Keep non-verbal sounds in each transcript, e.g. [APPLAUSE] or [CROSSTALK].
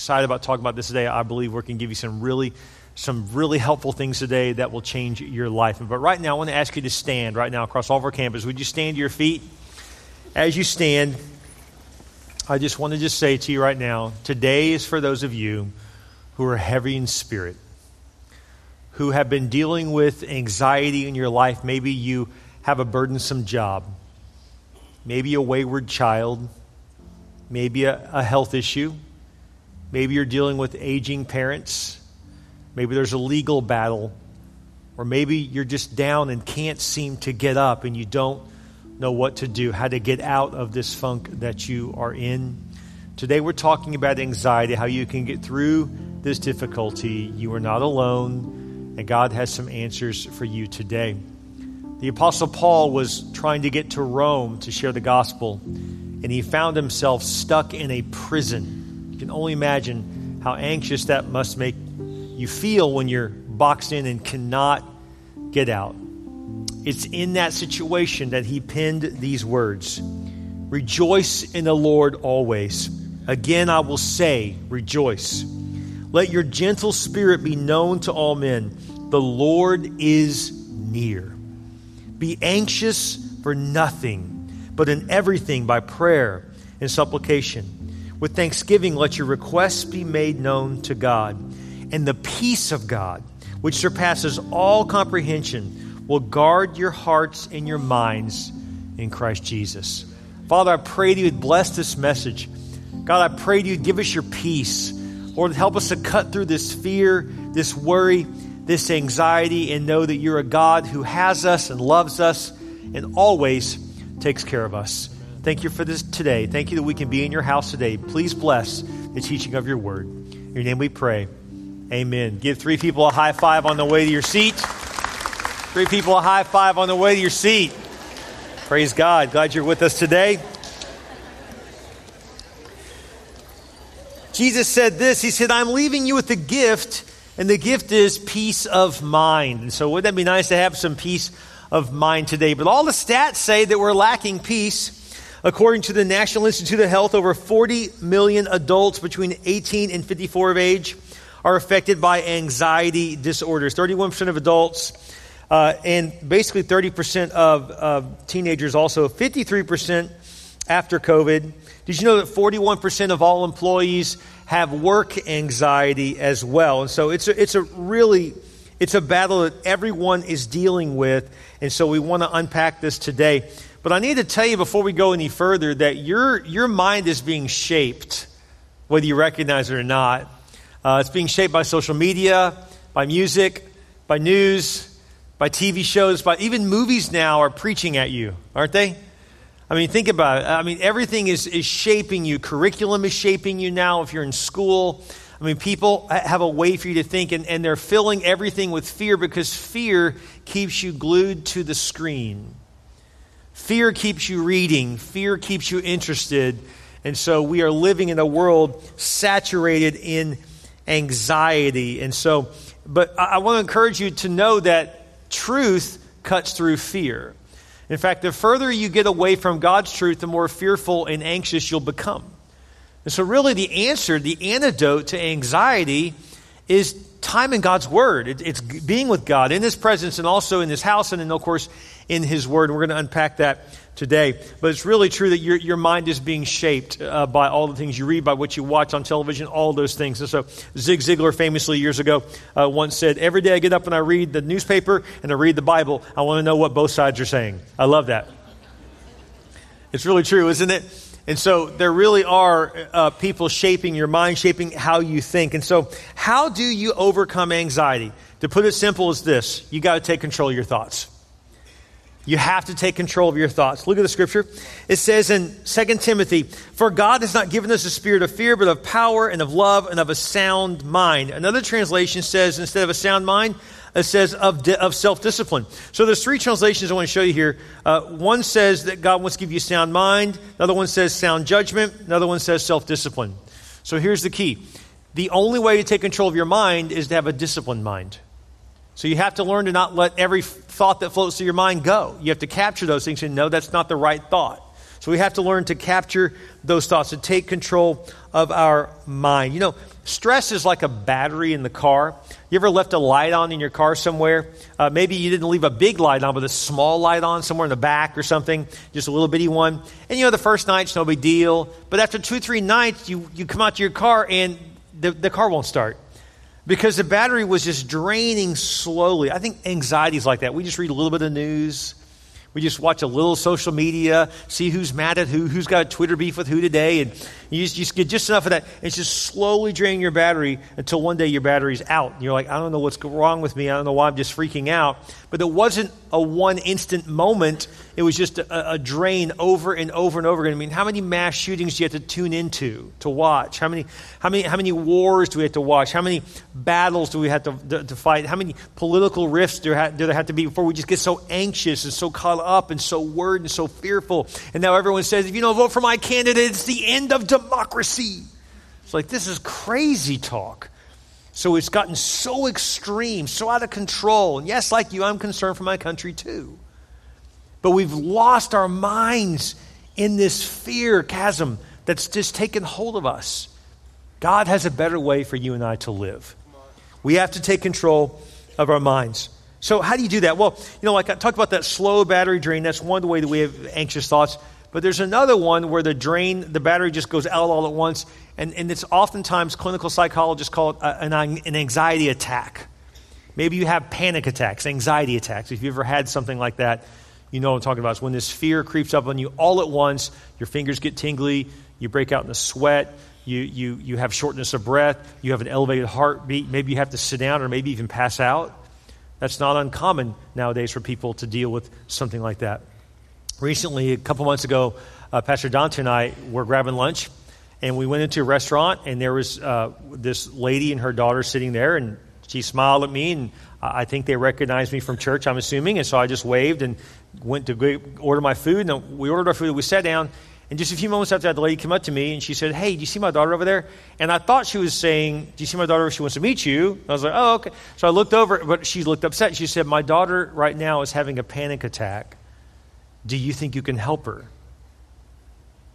excited about talking about this today. I believe we can give you some really, some really helpful things today that will change your life. But right now, I want to ask you to stand right now across all of our campus. Would you stand to your feet? As you stand, I just want to just say to you right now, today is for those of you who are heavy in spirit, who have been dealing with anxiety in your life. Maybe you have a burdensome job, maybe a wayward child, maybe a, a health issue, maybe you're dealing with aging parents, maybe there's a legal battle, or maybe you're just down and can't seem to get up and you don't know what to do, how to get out of this funk that you are in. Today we're talking about anxiety, how you can get through this difficulty. You are not alone, and God has some answers for you today. The Apostle Paul was trying to get to Rome to share the gospel, and he found himself stuck in a prison. Can only imagine how anxious that must make you feel when you're boxed in and cannot get out. It's in that situation that he penned these words Rejoice in the Lord always. Again, I will say, rejoice. Let your gentle spirit be known to all men. The Lord is near. Be anxious for nothing, but in everything by prayer and supplication. With thanksgiving, let your requests be made known to God. And the peace of God, which surpasses all comprehension, will guard your hearts and your minds in Christ Jesus. Father, I pray that you would bless this message. God, I pray that you'd give us your peace. Lord, help us to cut through this fear, this worry, this anxiety, and know that you're a God who has us and loves us and always takes care of us. Thank you for this today. Thank you that we can be in your house today. Please bless the teaching of your word. In your name we pray. Amen. Give three people a high five on the way to your seat. Three people a high five on the way to your seat. Praise God. Glad you're with us today. Jesus said this He said, I'm leaving you with a gift, and the gift is peace of mind. And so, wouldn't that be nice to have some peace of mind today? But all the stats say that we're lacking peace. According to the National Institute of Health, over 40 million adults between 18 and 54 of age are affected by anxiety disorders. 31% of adults, uh, and basically 30% of, teenagers also. 53% after COVID. Did you know that 41% of all employees have work anxiety as well? And so it's a, it's a really it's a battle that everyone is dealing with, and so we want to unpack this today. But I need to tell you before we go any further that your your mind is being shaped, whether you recognize it or not. Uh, it's being shaped by social media, by music, by news, by TV shows, by even movies now are preaching at you, aren't they? I mean, think about it. I mean, everything is, is shaping you. Curriculum is shaping you now if you're in school. I mean, people have a way for you to think, and, and they're filling everything with fear because fear keeps you glued to the screen. Fear keeps you reading, fear keeps you interested. And so we are living in a world saturated in anxiety. And so, but I, I want to encourage you to know that truth cuts through fear. In fact, the further you get away from God's truth, the more fearful and anxious you'll become. And so, really, the answer, the antidote to anxiety is time in God's Word. It, it's being with God in His presence and also in His house and, then, of course, in His Word. And we're going to unpack that today. But it's really true that your, your mind is being shaped uh, by all the things you read, by what you watch on television, all those things. And so Zig Ziglar famously years ago uh, once said, Every day I get up and I read the newspaper and I read the Bible, I want to know what both sides are saying. I love that. It's really true, isn't it? And so there really are uh, people shaping your mind, shaping how you think. And so, how do you overcome anxiety? To put it simple as this you got to take control of your thoughts. You have to take control of your thoughts. Look at the scripture. It says in 2 Timothy, For God has not given us a spirit of fear, but of power and of love and of a sound mind. Another translation says, instead of a sound mind, it says of, of self discipline. So there's three translations I want to show you here. Uh, one says that God wants to give you sound mind, another one says sound judgment, another one says self discipline. So here's the key the only way to take control of your mind is to have a disciplined mind. So you have to learn to not let every thought that floats through your mind go. You have to capture those things and know that's not the right thought. So we have to learn to capture those thoughts, to take control of our mind. You know, stress is like a battery in the car. You ever left a light on in your car somewhere? Uh, maybe you didn't leave a big light on, but a small light on somewhere in the back or something, just a little bitty one. And you know, the first night's no big deal. But after two, three nights, you, you come out to your car and the, the car won't start because the battery was just draining slowly. I think anxiety is like that. We just read a little bit of news. We just watch a little social media, see who's mad at who, who's got a Twitter beef with who today, and you just, just get just enough of that. It's just slowly draining your battery until one day your battery's out. And you're like, I don't know what's wrong with me. I don't know why I'm just freaking out. But it wasn't a one instant moment. It was just a, a drain over and over and over again. I mean, how many mass shootings do you have to tune into to watch? How many, how many, how many wars do we have to watch? How many battles do we have to, to, to fight? How many political rifts do, do there have to be before we just get so anxious and so caught up and so worried and so fearful? And now everyone says, if you don't vote for my candidate, it's the end of democracy. It's like, this is crazy talk. So it's gotten so extreme, so out of control. And yes, like you, I'm concerned for my country too. But we've lost our minds in this fear chasm that's just taken hold of us. God has a better way for you and I to live. We have to take control of our minds. So, how do you do that? Well, you know, like I talked about that slow battery drain. That's one way that we have anxious thoughts. But there's another one where the drain, the battery just goes out all at once, and, and it's oftentimes clinical psychologists call it an, an anxiety attack. Maybe you have panic attacks, anxiety attacks. If you've ever had something like that, you know what I'm talking about. It's when this fear creeps up on you all at once, your fingers get tingly, you break out in a sweat, you, you, you have shortness of breath, you have an elevated heartbeat, maybe you have to sit down or maybe even pass out. That's not uncommon nowadays for people to deal with something like that. Recently, a couple months ago, uh, Pastor Dante and I were grabbing lunch, and we went into a restaurant, and there was uh, this lady and her daughter sitting there, and she smiled at me, and I think they recognized me from church, I'm assuming, and so I just waved and went to order my food, and we ordered our food, we sat down, and just a few moments after that, the lady came up to me and she said, Hey, do you see my daughter over there? And I thought she was saying, Do you see my daughter? She wants to meet you. And I was like, Oh, okay. So I looked over, but she looked upset. She said, My daughter right now is having a panic attack. Do you think you can help her?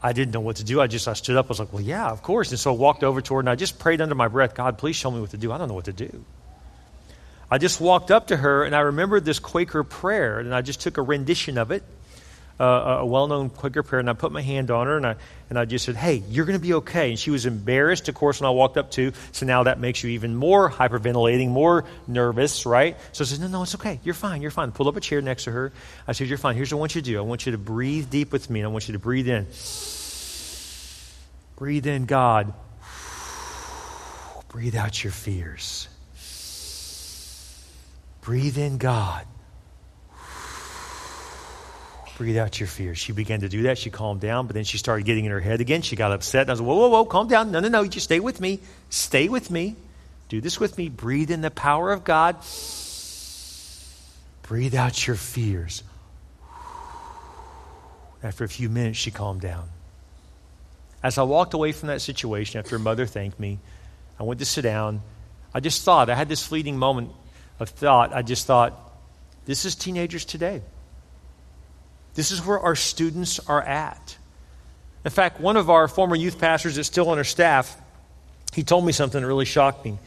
I didn't know what to do. I just I stood up. I was like, well, yeah, of course. And so I walked over to her and I just prayed under my breath, God, please show me what to do. I don't know what to do. I just walked up to her and I remembered this Quaker prayer and I just took a rendition of it uh, a well known Quaker prayer, and I put my hand on her and I, and I just said, Hey, you're going to be okay. And she was embarrassed, of course, when I walked up to. So now that makes you even more hyperventilating, more nervous, right? So I said, No, no, it's okay. You're fine. You're fine. Pull up a chair next to her. I said, You're fine. Here's what I want you to do I want you to breathe deep with me, and I want you to breathe in. Breathe in, God. [SIGHS] Breathe out your fears. Breathe in, God. Breathe out your fears. She began to do that. She calmed down, but then she started getting in her head again. She got upset. I was like, whoa, whoa, whoa, calm down. No, no, no. You just stay with me. Stay with me. Do this with me. Breathe in the power of God. Breathe out your fears. After a few minutes, she calmed down. As I walked away from that situation after her mother thanked me, I went to sit down. I just thought, I had this fleeting moment of thought. I just thought, this is teenagers today. This is where our students are at. In fact, one of our former youth pastors that's still on our staff, he told me something that really shocked me.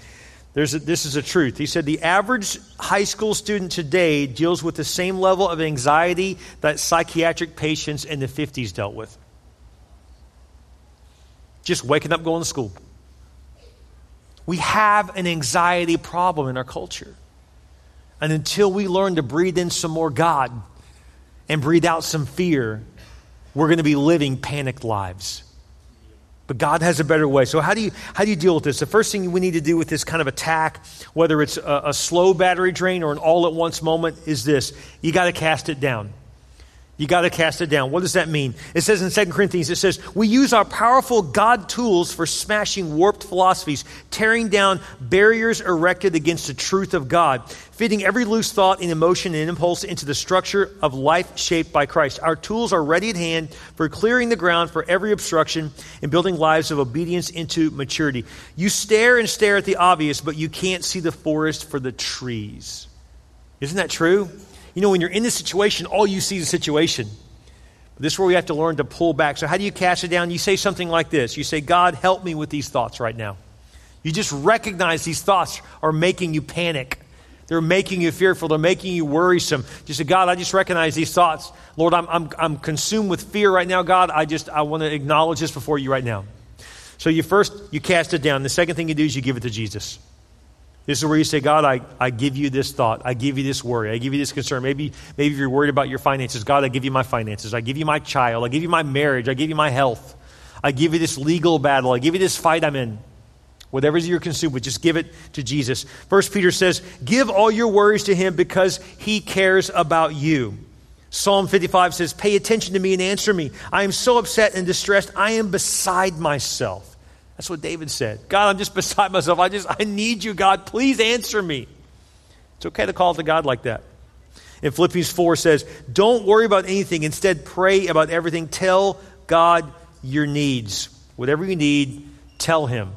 A, this is a truth. He said the average high school student today deals with the same level of anxiety that psychiatric patients in the 50s dealt with. Just waking up, going to school. We have an anxiety problem in our culture. And until we learn to breathe in some more God, and breathe out some fear, we're going to be living panicked lives. But God has a better way. So how do you how do you deal with this? The first thing we need to do with this kind of attack, whether it's a, a slow battery drain or an all at once moment, is this: you got to cast it down. You got to cast it down. What does that mean? It says in 2 Corinthians, it says, We use our powerful God tools for smashing warped philosophies, tearing down barriers erected against the truth of God, fitting every loose thought and emotion and impulse into the structure of life shaped by Christ. Our tools are ready at hand for clearing the ground for every obstruction and building lives of obedience into maturity. You stare and stare at the obvious, but you can't see the forest for the trees. Isn't that true? You know, when you're in this situation, all you see is the situation. This is where we have to learn to pull back. So, how do you cast it down? You say something like this You say, God, help me with these thoughts right now. You just recognize these thoughts are making you panic. They're making you fearful. They're making you worrisome. Just say, God, I just recognize these thoughts. Lord, I'm, I'm, I'm consumed with fear right now, God. I just, I want to acknowledge this before you right now. So you first, you cast it down. The second thing you do is you give it to Jesus. This is where you say, God, I, I give you this thought. I give you this worry. I give you this concern. Maybe, maybe if you're worried about your finances, God, I give you my finances. I give you my child. I give you my marriage. I give you my health. I give you this legal battle. I give you this fight I'm in. Whatever you're consumed with, just give it to Jesus. First Peter says, Give all your worries to him because he cares about you. Psalm 55 says, Pay attention to me and answer me. I am so upset and distressed. I am beside myself. That's what David said. God, I'm just [LAUGHS] beside myself. I just, I need you, God. Please answer me. It's okay to call to God like that. And Philippians 4 says, Don't worry about anything. Instead, pray about everything. Tell God your needs. Whatever you need, tell Him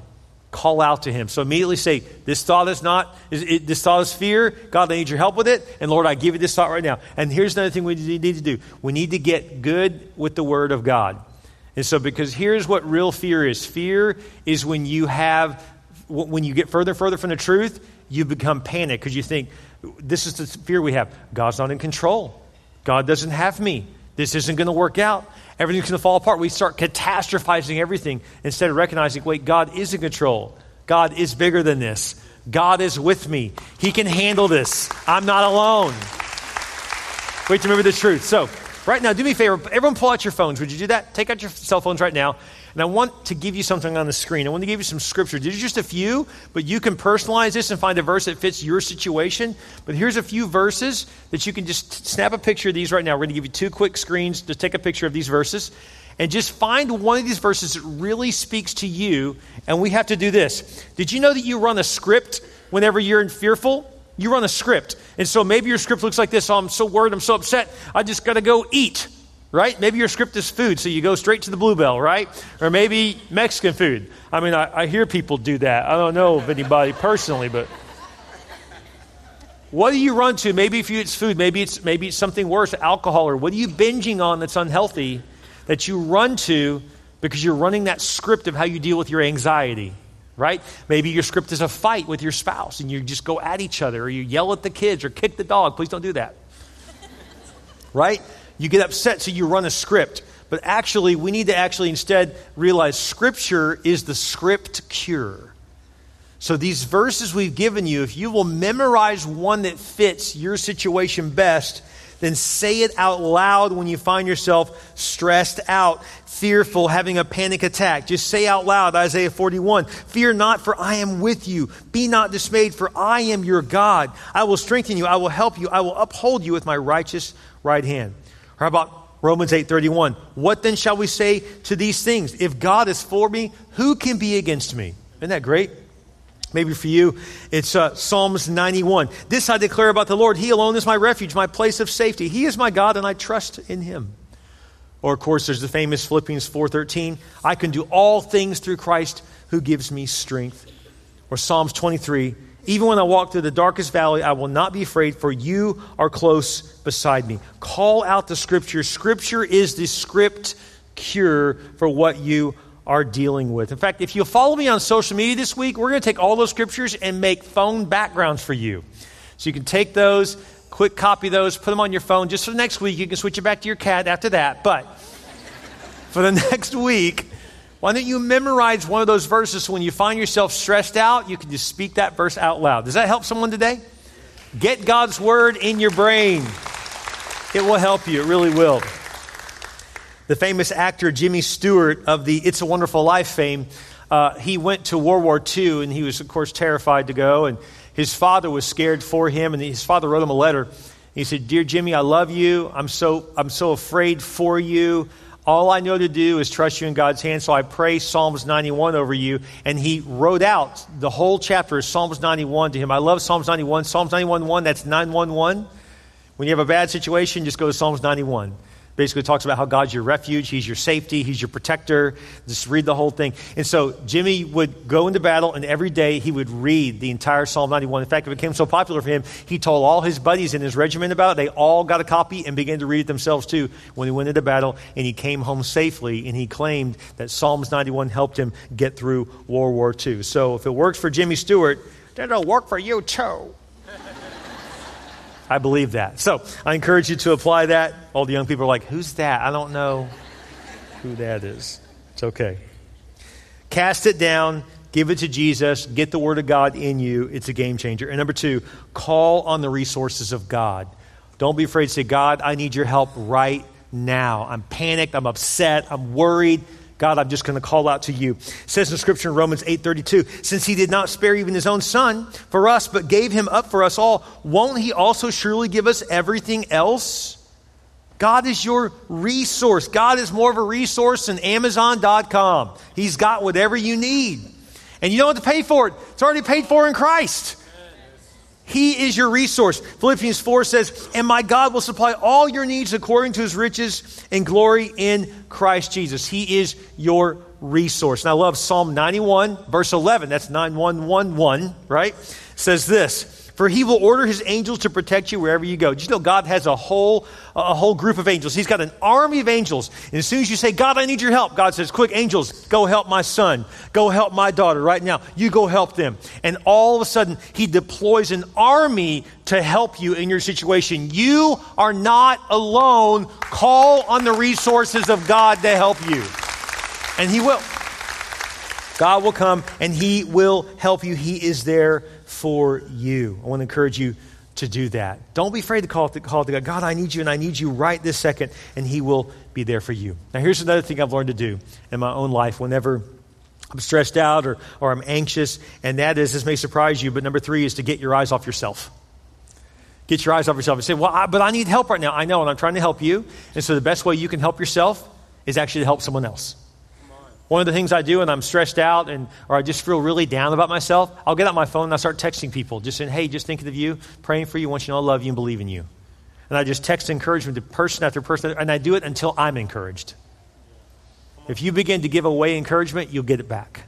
call out to him. So immediately say, This thought is not, is, it, this thought is fear. God, I need your help with it. And Lord, I give you this thought right now. And here's another thing we need to do we need to get good with the word of God. And so, because here's what real fear is fear is when you have, when you get further and further from the truth, you become panicked because you think, this is the fear we have. God's not in control. God doesn't have me. This isn't going to work out. Everything's going to fall apart. We start catastrophizing everything instead of recognizing, wait, God is in control. God is bigger than this. God is with me. He can handle this. I'm not alone. Wait to remember the truth. So, right now, do me a favor. Everyone pull out your phones. Would you do that? Take out your cell phones right now. And I want to give you something on the screen. I want to give you some scripture. Are just a few, but you can personalize this and find a verse that fits your situation. But here's a few verses that you can just snap a picture of these right now. We're going to give you two quick screens to take a picture of these verses. And just find one of these verses that really speaks to you. And we have to do this. Did you know that you run a script whenever you're in fearful? You run a script. And so maybe your script looks like this oh, I'm so worried, I'm so upset, I just got to go eat right? Maybe your script is food, so you go straight to the Bluebell, right? Or maybe Mexican food. I mean, I, I hear people do that. I don't know of anybody personally, but what do you run to? Maybe if you, it's food, maybe it's maybe it's something worse, alcohol, or what are you binging on that's unhealthy that you run to because you're running that script of how you deal with your anxiety, right? Maybe your script is a fight with your spouse and you just go at each other, or you yell at the kids, or kick the dog. Please don't do that, [LAUGHS] right? You get upset, so you run a script. But actually, we need to actually instead realize Scripture is the script cure. So, these verses we've given you, if you will memorize one that fits your situation best, then say it out loud when you find yourself stressed out, fearful, having a panic attack. Just say out loud Isaiah 41 Fear not, for I am with you. Be not dismayed, for I am your God. I will strengthen you. I will help you. I will uphold you with my righteous right hand. How about Romans 8:31? What then shall we say to these things? If God is for me, who can be against me? Isn't that great? Maybe for you, it's uh, Psalms 91. This I declare about the Lord. He alone is my refuge, my place of safety. He is my God, and I trust in him. Or, of course, there's the famous Philippians 4.13. I can do all things through Christ who gives me strength. Or Psalms 23. Even when I walk through the darkest valley, I will not be afraid, for you are close beside me. Call out the Scripture. Scripture is the script cure for what you are dealing with. In fact, if you follow me on social media this week, we're going to take all those Scriptures and make phone backgrounds for you. So you can take those, quick copy those, put them on your phone. Just for the next week, you can switch it back to your cat after that. But [LAUGHS] for the next week, why don't you memorize one of those verses so when you find yourself stressed out, you can just speak that verse out loud? Does that help someone today? Get God's word in your brain. It will help you, it really will. The famous actor Jimmy Stewart of the It's a Wonderful Life fame, uh, he went to World War II and he was, of course, terrified to go. And his father was scared for him, and his father wrote him a letter. He said, Dear Jimmy, I love you. I'm so, I'm so afraid for you. All I know to do is trust you in God's hands. So I pray Psalms 91 over you. And he wrote out the whole chapter of Psalms 91 to him. I love Psalms 91. Psalms 91 1, that's 911. When you have a bad situation, just go to Psalms 91 Basically, talks about how God's your refuge, He's your safety, He's your protector. Just read the whole thing. And so Jimmy would go into battle, and every day he would read the entire Psalm 91. In fact, it became so popular for him, he told all his buddies in his regiment about it. They all got a copy and began to read it themselves too when he went into battle, and he came home safely, and he claimed that Psalms 91 helped him get through World War II. So if it works for Jimmy Stewart, then it'll work for you too. I believe that. So I encourage you to apply that. All the young people are like, who's that? I don't know who that is. It's okay. Cast it down, give it to Jesus, get the Word of God in you. It's a game changer. And number two, call on the resources of God. Don't be afraid to say, God, I need your help right now. I'm panicked, I'm upset, I'm worried. God, I'm just going to call out to you. It says in Scripture in Romans 8:32, since he did not spare even his own son for us, but gave him up for us all, won't he also surely give us everything else? God is your resource. God is more of a resource than Amazon.com. He's got whatever you need. And you don't have to pay for it. It's already paid for in Christ. He is your resource. Philippians 4 says, And my God will supply all your needs according to his riches and glory in Christ Jesus. He is your resource. And I love Psalm 91, verse 11. That's 9111, right? says this for he will order his angels to protect you wherever you go. Did you know God has a whole, a whole group of angels? He's got an army of angels. And as soon as you say, God, I need your help, God says, quick, angels, go help my son. Go help my daughter right now. You go help them. And all of a sudden, he deploys an army to help you in your situation. You are not alone. Call on the resources of God to help you. And he will. God will come and he will help you. He is there for you. I want to encourage you to do that. Don't be afraid to call, to call to God. God, I need you, and I need you right this second, and He will be there for you. Now, here's another thing I've learned to do in my own life whenever I'm stressed out or, or I'm anxious, and that is, this may surprise you, but number three is to get your eyes off yourself. Get your eyes off yourself and say, Well, I, but I need help right now. I know, and I'm trying to help you. And so the best way you can help yourself is actually to help someone else. One of the things I do when I'm stressed out and or I just feel really down about myself, I'll get out my phone and I start texting people, just saying, "Hey, just thinking of you, praying for you, want you to know I love you and believe in you." And I just text encouragement to person after person, and I do it until I'm encouraged. If you begin to give away encouragement, you'll get it back.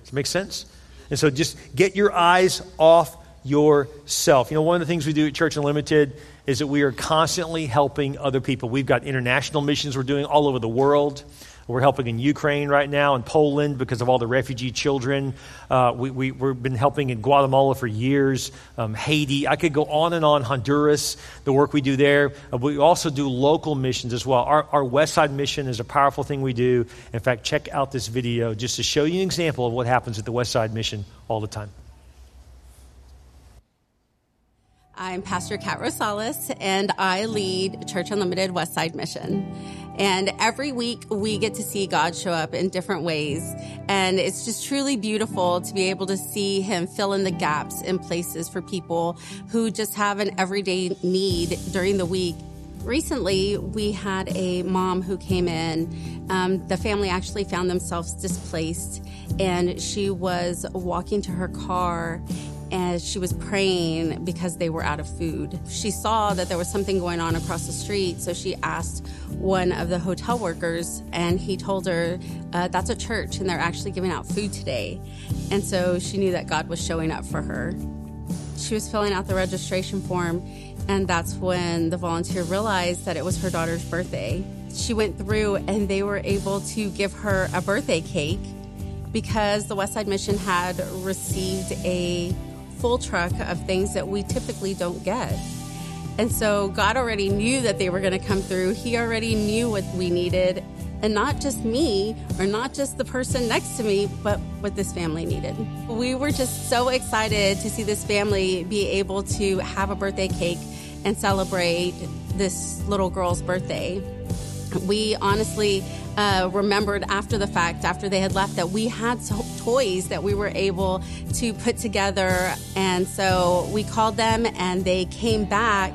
Does it make sense? And so just get your eyes off yourself. You know, one of the things we do at Church Unlimited is that we are constantly helping other people. We've got international missions we're doing all over the world. We're helping in Ukraine right now, in Poland, because of all the refugee children. Uh, we, we, have been helping in Guatemala for years, um, Haiti. I could go on and on, Honduras, the work we do there. Uh, we also do local missions as well. Our, our West Side mission is a powerful thing we do. In fact, check out this video just to show you an example of what happens at the West Side mission all the time. I'm Pastor Kat Rosales, and I lead Church Unlimited West Side Mission. And every week we get to see God show up in different ways. And it's just truly beautiful to be able to see Him fill in the gaps in places for people who just have an everyday need during the week. Recently, we had a mom who came in. Um, the family actually found themselves displaced, and she was walking to her car and she was praying because they were out of food. She saw that there was something going on across the street, so she asked one of the hotel workers, and he told her, uh, That's a church, and they're actually giving out food today. And so she knew that God was showing up for her. She was filling out the registration form, and that's when the volunteer realized that it was her daughter's birthday. She went through, and they were able to give her a birthday cake because the Westside Mission had received a full truck of things that we typically don't get. And so God already knew that they were going to come through. He already knew what we needed. And not just me or not just the person next to me, but what this family needed. We were just so excited to see this family be able to have a birthday cake and celebrate this little girl's birthday. We honestly uh, remembered after the fact, after they had left, that we had toys that we were able to put together. And so we called them and they came back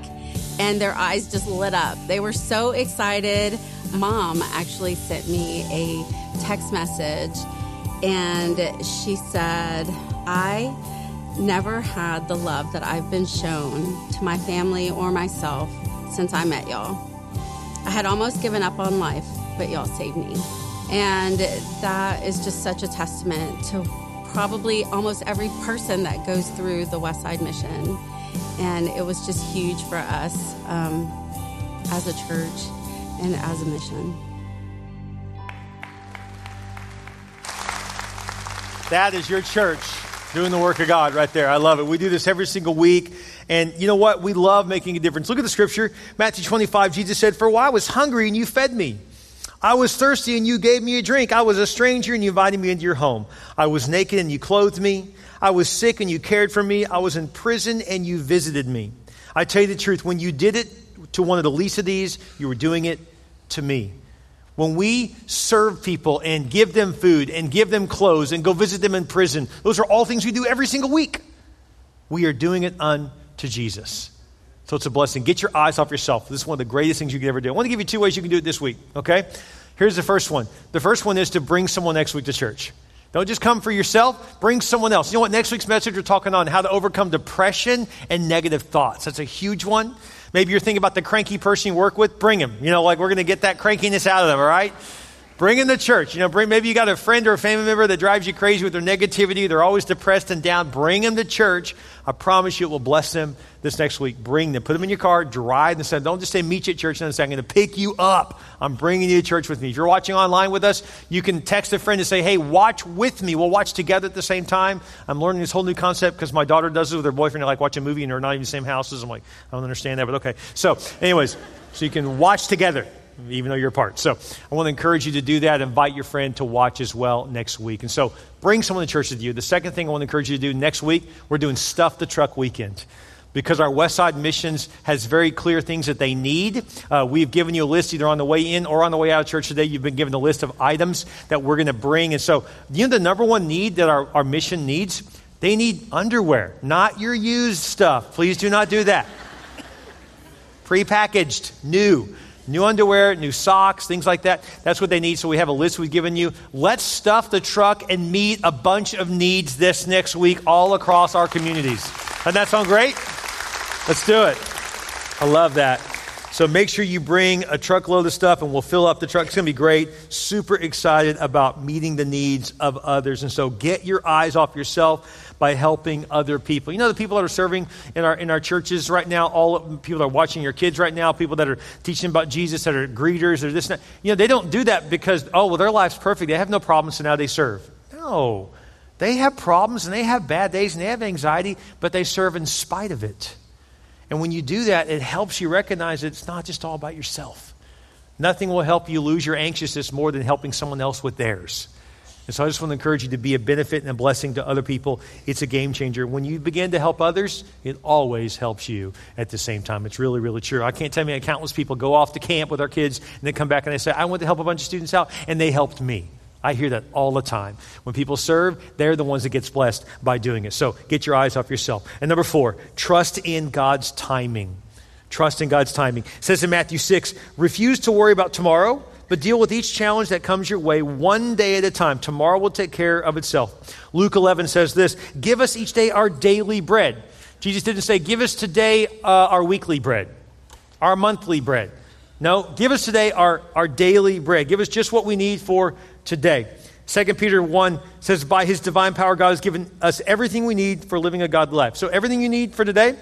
and their eyes just lit up. They were so excited. Mom actually sent me a text message and she said, I never had the love that I've been shown to my family or myself since I met y'all. I had almost given up on life, but y'all saved me. And that is just such a testament to probably almost every person that goes through the West Side Mission. And it was just huge for us um, as a church and as a mission. That is your church doing the work of God right there. I love it. We do this every single week. And you know what? We love making a difference. Look at the scripture. Matthew 25, Jesus said, For while I was hungry and you fed me. I was thirsty and you gave me a drink. I was a stranger and you invited me into your home. I was naked and you clothed me. I was sick and you cared for me. I was in prison and you visited me. I tell you the truth, when you did it to one of the least of these, you were doing it to me. When we serve people and give them food and give them clothes and go visit them in prison, those are all things we do every single week. We are doing it unto Jesus. So it's a blessing. Get your eyes off yourself. This is one of the greatest things you can ever do. I want to give you two ways you can do it this week, okay? Here's the first one. The first one is to bring someone next week to church. Don't just come for yourself, bring someone else. You know what? Next week's message, we're talking on how to overcome depression and negative thoughts. That's a huge one. Maybe you're thinking about the cranky person you work with, bring him. You know, like we're going to get that crankiness out of them, all right? Bring in the church. You know, bring, maybe you got a friend or a family member that drives you crazy with their negativity. They're always depressed and down. Bring them to church. I promise you it will bless them this next week. Bring them. Put them in your car. Drive them. Say, don't just say meet you at church and say, I'm going to pick you up. I'm bringing you to church with me. If you're watching online with us, you can text a friend and say, hey, watch with me. We'll watch together at the same time. I'm learning this whole new concept because my daughter does it with her boyfriend. They like watch a movie and they're not even the same houses. I'm like, I don't understand that, but okay. So, anyways, so you can watch together even though you're apart. So I want to encourage you to do that. Invite your friend to watch as well next week. And so bring someone to church with you. The second thing I want to encourage you to do next week, we're doing Stuff the Truck Weekend. Because our West Side Missions has very clear things that they need. Uh, we've given you a list either on the way in or on the way out of church today. You've been given a list of items that we're going to bring. And so, you know, the number one need that our, our mission needs? They need underwear, not your used stuff. Please do not do that. [LAUGHS] Prepackaged, new new underwear, new socks, things like that. That's what they need. So we have a list we've given you. Let's stuff the truck and meet a bunch of needs this next week all across our communities. Doesn't that sound great? Let's do it. I love that. So make sure you bring a truckload of stuff and we'll fill up the truck. It's going to be great. Super excited about meeting the needs of others. And so get your eyes off yourself by helping other people. You know, the people that are serving in our, in our churches right now, all people that are watching your kids right now, people that are teaching about Jesus, that are greeters, or this, and that, you know, they don't do that because, oh, well, their life's perfect. They have no problems, so now they serve. No. They have problems and they have bad days and they have anxiety, but they serve in spite of it. And when you do that, it helps you recognize that it's not just all about yourself. Nothing will help you lose your anxiousness more than helping someone else with theirs. And so I just want to encourage you to be a benefit and a blessing to other people. It's a game changer. When you begin to help others, it always helps you at the same time. It's really, really true. I can't tell you how countless people go off to camp with our kids and then come back and they say, I went to help a bunch of students out, and they helped me. I hear that all the time. When people serve, they're the ones that gets blessed by doing it. So get your eyes off yourself. And number four, trust in God's timing. Trust in God's timing. It says in Matthew 6, refuse to worry about tomorrow but deal with each challenge that comes your way one day at a time. Tomorrow will take care of itself. Luke 11 says this Give us each day our daily bread. Jesus didn't say, Give us today uh, our weekly bread, our monthly bread. No, give us today our, our daily bread. Give us just what we need for today. 2 Peter 1 says, By his divine power, God has given us everything we need for living a godly life. So, everything you need for today,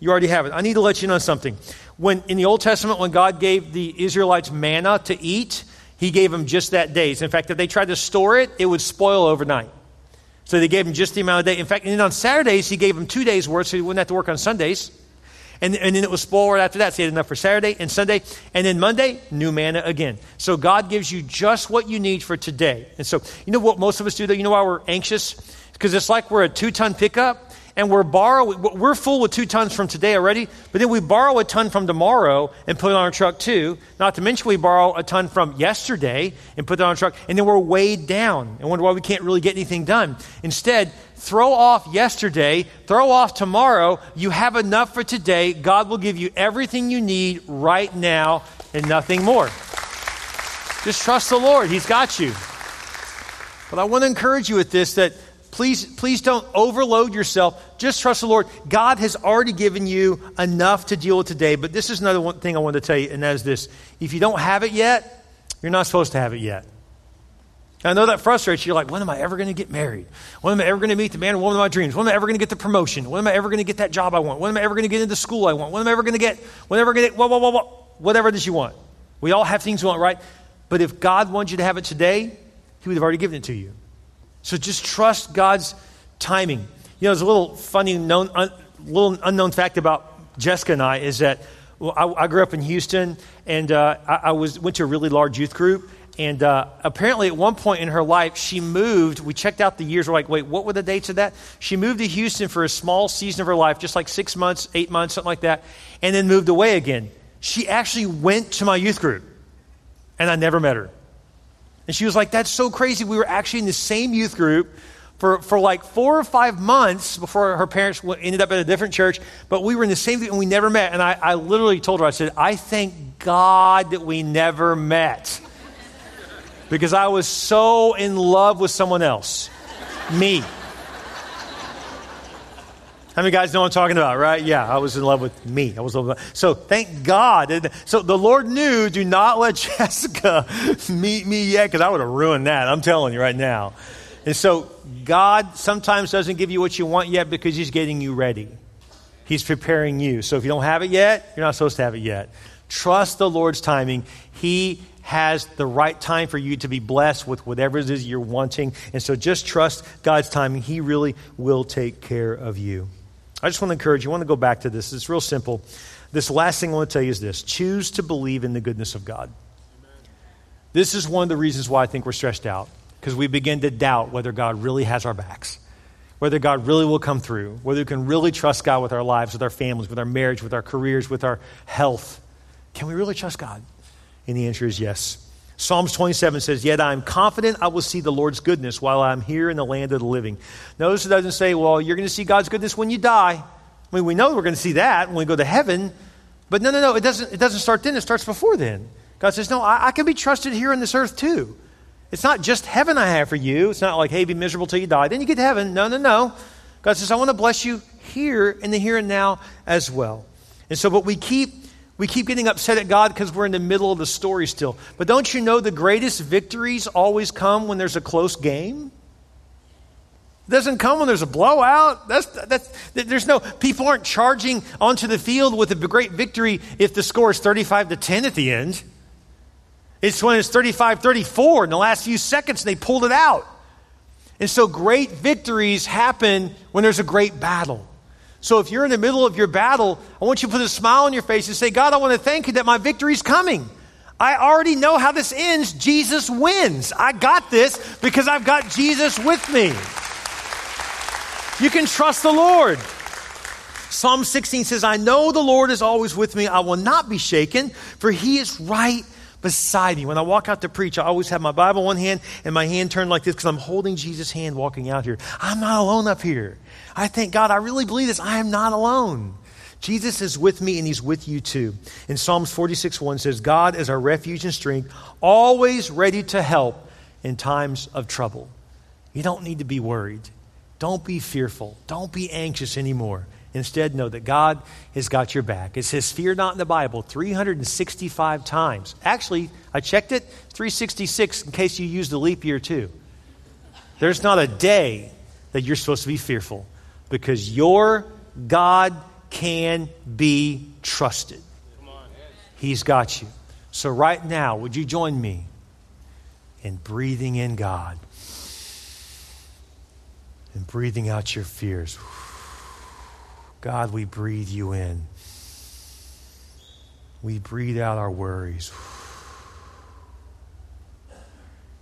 you already have it. I need to let you know something. When in the Old Testament, when God gave the Israelites manna to eat, He gave them just that days. In fact, if they tried to store it, it would spoil overnight. So they gave them just the amount of day. In fact, and then on Saturdays, He gave them two days' worth, so He wouldn't have to work on Sundays. And, and then it was spoiled right after that. So He had enough for Saturday and Sunday. And then Monday, new manna again. So God gives you just what you need for today. And so, you know what most of us do, though? You know why we're anxious? Because it's like we're a two ton pickup and we're borrow we're full with two tons from today already but then we borrow a ton from tomorrow and put it on our truck too. Not to mention we borrow a ton from yesterday and put it on our truck and then we're weighed down. And wonder why we can't really get anything done. Instead throw off yesterday throw off tomorrow. You have enough for today. God will give you everything you need right now and nothing more. Just trust the lord. He's got you. But i want to encourage you with this that please, please don't overload yourself. Just trust the Lord. God has already given you enough to deal with today. But this is another one thing I wanted to tell you, and that is this. If you don't have it yet, you're not supposed to have it yet. I know that frustrates you. You're like, when am I ever going to get married? When am I ever going to meet the man or woman of my dreams? When am I ever going to get the promotion? When am I ever going to get that job I want? When am I ever going to get into school I want? When am I ever going to get, whenever going to whoa, whoa, whoa, whoa, whatever it is you want. We all have things we want, right? But if God wants you to have it today, He would have already given it to you. So just trust God's timing. You know, there's a little funny, known, un, little unknown fact about Jessica and I is that well, I, I grew up in Houston, and uh, I, I was went to a really large youth group, and uh, apparently, at one point in her life, she moved. We checked out the years. We're like, wait, what were the dates of that? She moved to Houston for a small season of her life, just like six months, eight months, something like that, and then moved away again. She actually went to my youth group, and I never met her. And she was like, that's so crazy. We were actually in the same youth group for, for like four or five months before her parents ended up at a different church, but we were in the same group and we never met. And I, I literally told her, I said, I thank God that we never met because I was so in love with someone else. Me. How many guys know what I'm talking about, right? Yeah, I was in love with me. I was in love with, so thank God. So the Lord knew, do not let [LAUGHS] Jessica meet me yet, because I would have ruined that. I'm telling you right now. And so God sometimes doesn't give you what you want yet because He's getting you ready. He's preparing you. So if you don't have it yet, you're not supposed to have it yet. Trust the Lord's timing. He has the right time for you to be blessed with whatever it is you're wanting. And so just trust God's timing. He really will take care of you. I just want to encourage you. I want to go back to this. It's real simple. This last thing I want to tell you is this choose to believe in the goodness of God. This is one of the reasons why I think we're stressed out, because we begin to doubt whether God really has our backs, whether God really will come through, whether we can really trust God with our lives, with our families, with our marriage, with our careers, with our health. Can we really trust God? And the answer is yes. Psalms 27 says, Yet I am confident I will see the Lord's goodness while I'm here in the land of the living. Notice it doesn't say, Well, you're going to see God's goodness when you die. I mean, we know we're going to see that when we go to heaven. But no, no, no, it doesn't, it doesn't start then, it starts before then. God says, No, I, I can be trusted here on this earth too. It's not just heaven I have for you. It's not like, hey, be miserable till you die. Then you get to heaven. No, no, no. God says, I want to bless you here in the here and now as well. And so, but we keep we keep getting upset at God because we're in the middle of the story still. But don't you know the greatest victories always come when there's a close game? It doesn't come when there's a blowout. That's, that's, there's no, people aren't charging onto the field with a great victory if the score is 35 to 10 at the end. It's when it's 35 34 in the last few seconds they pulled it out. And so great victories happen when there's a great battle. So if you're in the middle of your battle, I want you to put a smile on your face and say, God, I want to thank you that my victory's coming. I already know how this ends. Jesus wins. I got this because I've got Jesus with me. You can trust the Lord. Psalm 16 says, I know the Lord is always with me. I will not be shaken, for he is right beside me. When I walk out to preach, I always have my Bible in one hand and my hand turned like this because I'm holding Jesus' hand walking out here. I'm not alone up here. I thank God, I really believe this. I am not alone. Jesus is with me and he's with you too. In Psalms 46 1 says, God is our refuge and strength, always ready to help in times of trouble. You don't need to be worried. Don't be fearful. Don't be anxious anymore. Instead, know that God has got your back. It says, Fear not in the Bible 365 times. Actually, I checked it, 366 in case you use the leap year too. There's not a day that you're supposed to be fearful because your God can be trusted. He's got you. So, right now, would you join me in breathing in God and breathing out your fears? God, we breathe you in. We breathe out our worries.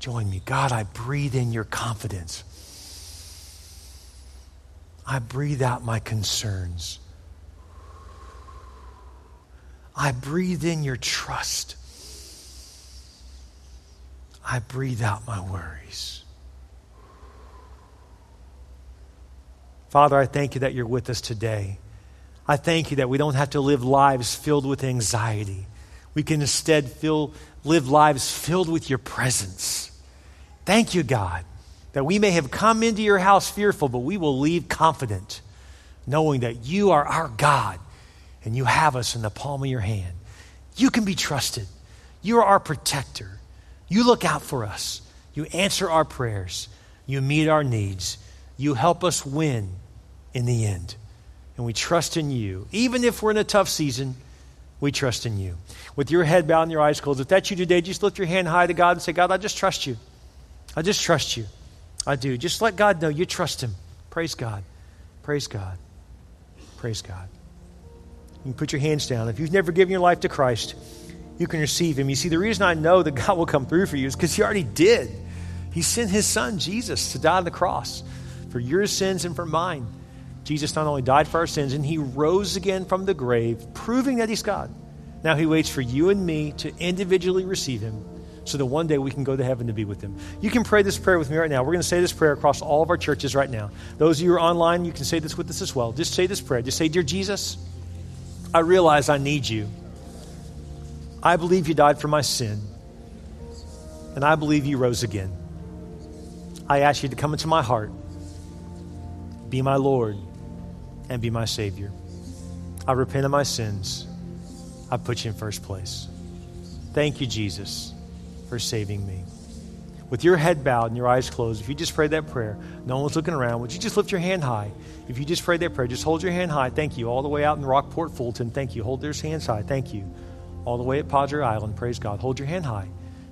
Join me. God, I breathe in your confidence. I breathe out my concerns. I breathe in your trust. I breathe out my worries. Father, I thank you that you're with us today. I thank you that we don't have to live lives filled with anxiety. We can instead feel, live lives filled with your presence. Thank you, God. That we may have come into your house fearful, but we will leave confident, knowing that you are our God and you have us in the palm of your hand. You can be trusted. You are our protector. You look out for us. You answer our prayers. You meet our needs. You help us win in the end. And we trust in you. Even if we're in a tough season, we trust in you. With your head bowed and your eyes closed, if that's you today, just lift your hand high to God and say, God, I just trust you. I just trust you. I do. Just let God know you trust Him. Praise God. Praise God. Praise God. You can put your hands down. If you've never given your life to Christ, you can receive Him. You see, the reason I know that [LAUGHS] God will come through for you is because He already did. He sent His Son, Jesus, to die on the cross for your sins and for mine. Jesus not only died for our sins, and He rose again from the grave, proving that He's God. Now He waits for you and me to individually receive Him so that one day we can go to heaven to be with Him. You can pray this prayer with me right now. We're going to say this prayer across all of our churches right now. Those of you who are online, you can say this with us as well. Just say this prayer. Just say, Dear Jesus, I realize I need you. I believe you died for my sin, and I believe you rose again. I ask you to come into my heart, be my Lord, and be my Savior. I repent of my sins. I put you in first place. Thank you, Jesus for saving me. With your head bowed and your eyes closed, if you just prayed that prayer, no one's looking around, would you just lift your hand high? If you just prayed that prayer, just hold your hand high. Thank you. All the way out in Rockport, Fulton, thank you. Hold those hands high. Thank you. All the way at Padre Island, praise God. Hold your hand high.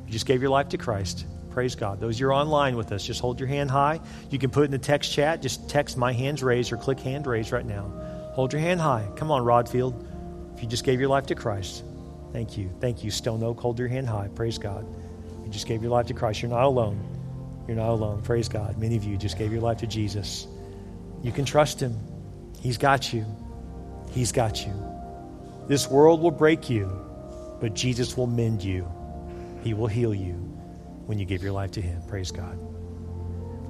You just gave your life to Christ. Praise God. Those you're online with us, just hold your hand high. You can put in the text chat. Just text my hands raised or click hand raised right now. Hold your hand high. Come on, Rodfield. If you just gave your life to Christ. Thank you. Thank you, Stone Oak. Hold your hand high. Praise God. You just gave your life to Christ. You're not alone. You're not alone. Praise God. Many of you just gave your life to Jesus. You can trust Him. He's got you. He's got you. This world will break you, but Jesus will mend you. He will heal you when you give your life to Him. Praise God.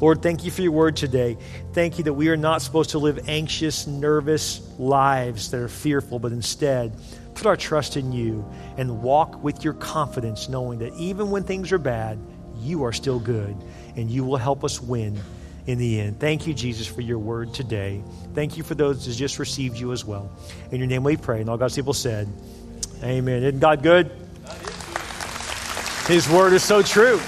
Lord, thank you for your word today. Thank you that we are not supposed to live anxious, nervous lives that are fearful, but instead, put our trust in you and walk with your confidence, knowing that even when things are bad, you are still good and you will help us win in the end. Thank you, Jesus, for your word today. Thank you for those who just received you as well. In your name we pray. And all God's people said, Amen. Isn't God good? His word is so true.